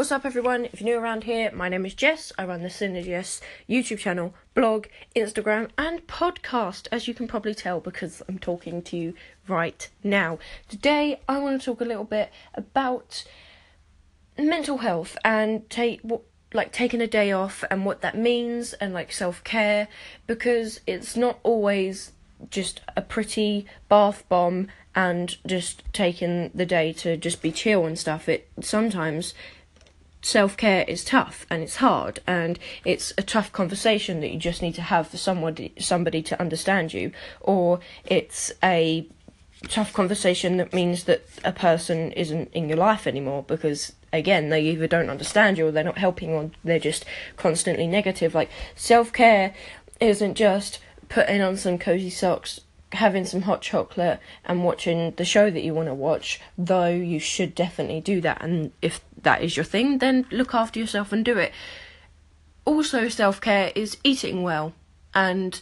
What's up, everyone? If you're new around here, my name is Jess. I run the Synergist YouTube channel, blog, Instagram, and podcast, as you can probably tell because I'm talking to you right now. Today, I want to talk a little bit about mental health and take what like taking a day off and what that means and like self care because it's not always just a pretty bath bomb and just taking the day to just be chill and stuff. It sometimes self care is tough and it's hard and it's a tough conversation that you just need to have for somebody somebody to understand you, or it's a tough conversation that means that a person isn't in your life anymore because again they either don't understand you or they're not helping or they're just constantly negative like self-care isn't just putting on some cozy socks having some hot chocolate and watching the show that you want to watch, though you should definitely do that. And if that is your thing, then look after yourself and do it. Also, self care is eating well and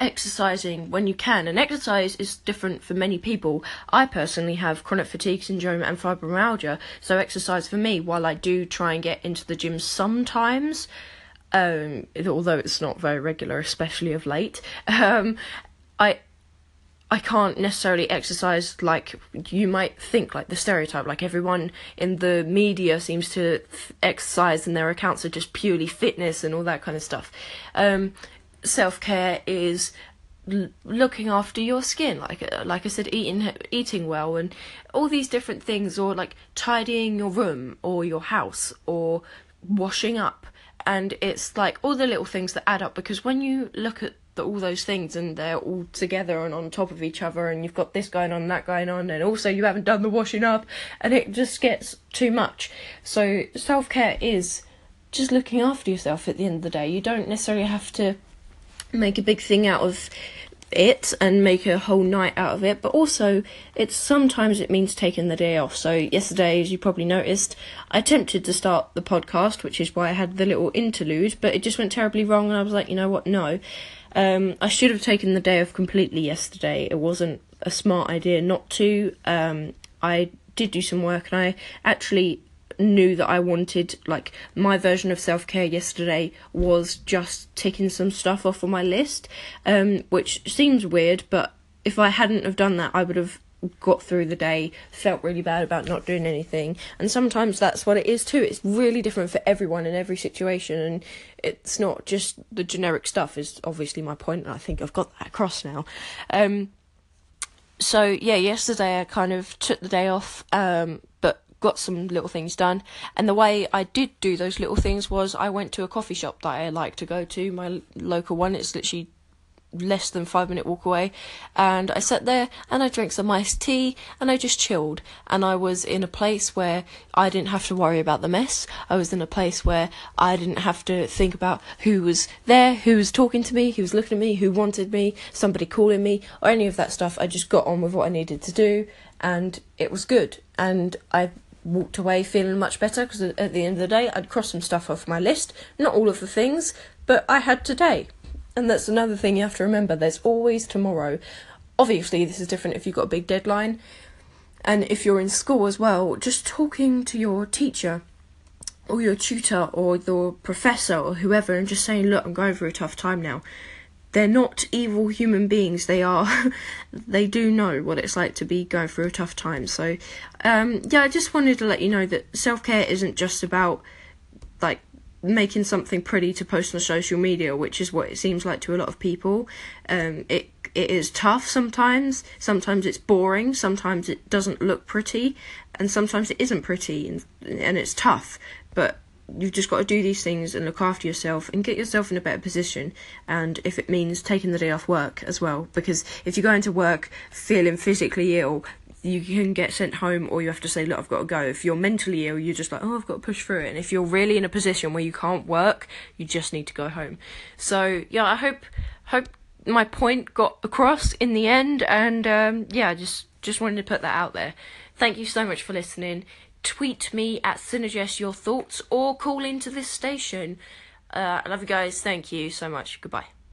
exercising when you can. And exercise is different for many people. I personally have chronic fatigue syndrome and fibromyalgia, so exercise for me, while I do try and get into the gym sometimes, um, although it's not very regular, especially of late, um, I I can't necessarily exercise like you might think, like the stereotype. Like everyone in the media seems to exercise, and their accounts are just purely fitness and all that kind of stuff. Um, Self care is l- looking after your skin, like uh, like I said, eating eating well, and all these different things, or like tidying your room or your house, or washing up. And it's like all the little things that add up because when you look at the, all those things and they're all together and on top of each other and you've got this going on that going on and also you haven't done the washing up and it just gets too much. So self-care is just looking after yourself at the end of the day. You don't necessarily have to make a big thing out of it and make a whole night out of it but also it's sometimes it means taking the day off so yesterday as you probably noticed i attempted to start the podcast which is why i had the little interlude but it just went terribly wrong and i was like you know what no um, I should have taken the day off completely yesterday. It wasn't a smart idea not to. Um, I did do some work and I actually knew that I wanted like my version of self care yesterday was just ticking some stuff off on my list, um, which seems weird, but if I hadn't have done that, I would have got through the day, felt really bad about not doing anything. And sometimes that's what it is too. It's really different for everyone in every situation and it's not just the generic stuff is obviously my point and I think I've got that across now. Um so yeah, yesterday I kind of took the day off um but got some little things done and the way I did do those little things was I went to a coffee shop that I like to go to, my local one. It's literally less than five minute walk away and I sat there and I drank some iced tea and I just chilled and I was in a place where I didn't have to worry about the mess. I was in a place where I didn't have to think about who was there, who was talking to me, who was looking at me, who wanted me, somebody calling me or any of that stuff. I just got on with what I needed to do and it was good and I walked away feeling much better because at the end of the day I'd crossed some stuff off my list, not all of the things, but I had today. And that's another thing you have to remember there's always tomorrow. Obviously, this is different if you've got a big deadline. And if you're in school as well, just talking to your teacher or your tutor or your professor or whoever and just saying, Look, I'm going through a tough time now. They're not evil human beings. They are, they do know what it's like to be going through a tough time. So, um, yeah, I just wanted to let you know that self care isn't just about like making something pretty to post on social media, which is what it seems like to a lot of people. Um, it it is tough sometimes. Sometimes it's boring. Sometimes it doesn't look pretty, and sometimes it isn't pretty, and and it's tough. But you've just got to do these things and look after yourself and get yourself in a better position. And if it means taking the day off work as well, because if you go into work feeling physically ill, you can get sent home or you have to say, look, I've got to go. If you're mentally ill, you're just like, oh, I've got to push through it. And if you're really in a position where you can't work, you just need to go home. So yeah, I hope hope my point got across in the end. And um, yeah, just just wanted to put that out there. Thank you so much for listening. Tweet me at Synergist your thoughts or call into this station. Uh, I love you guys. Thank you so much. Goodbye.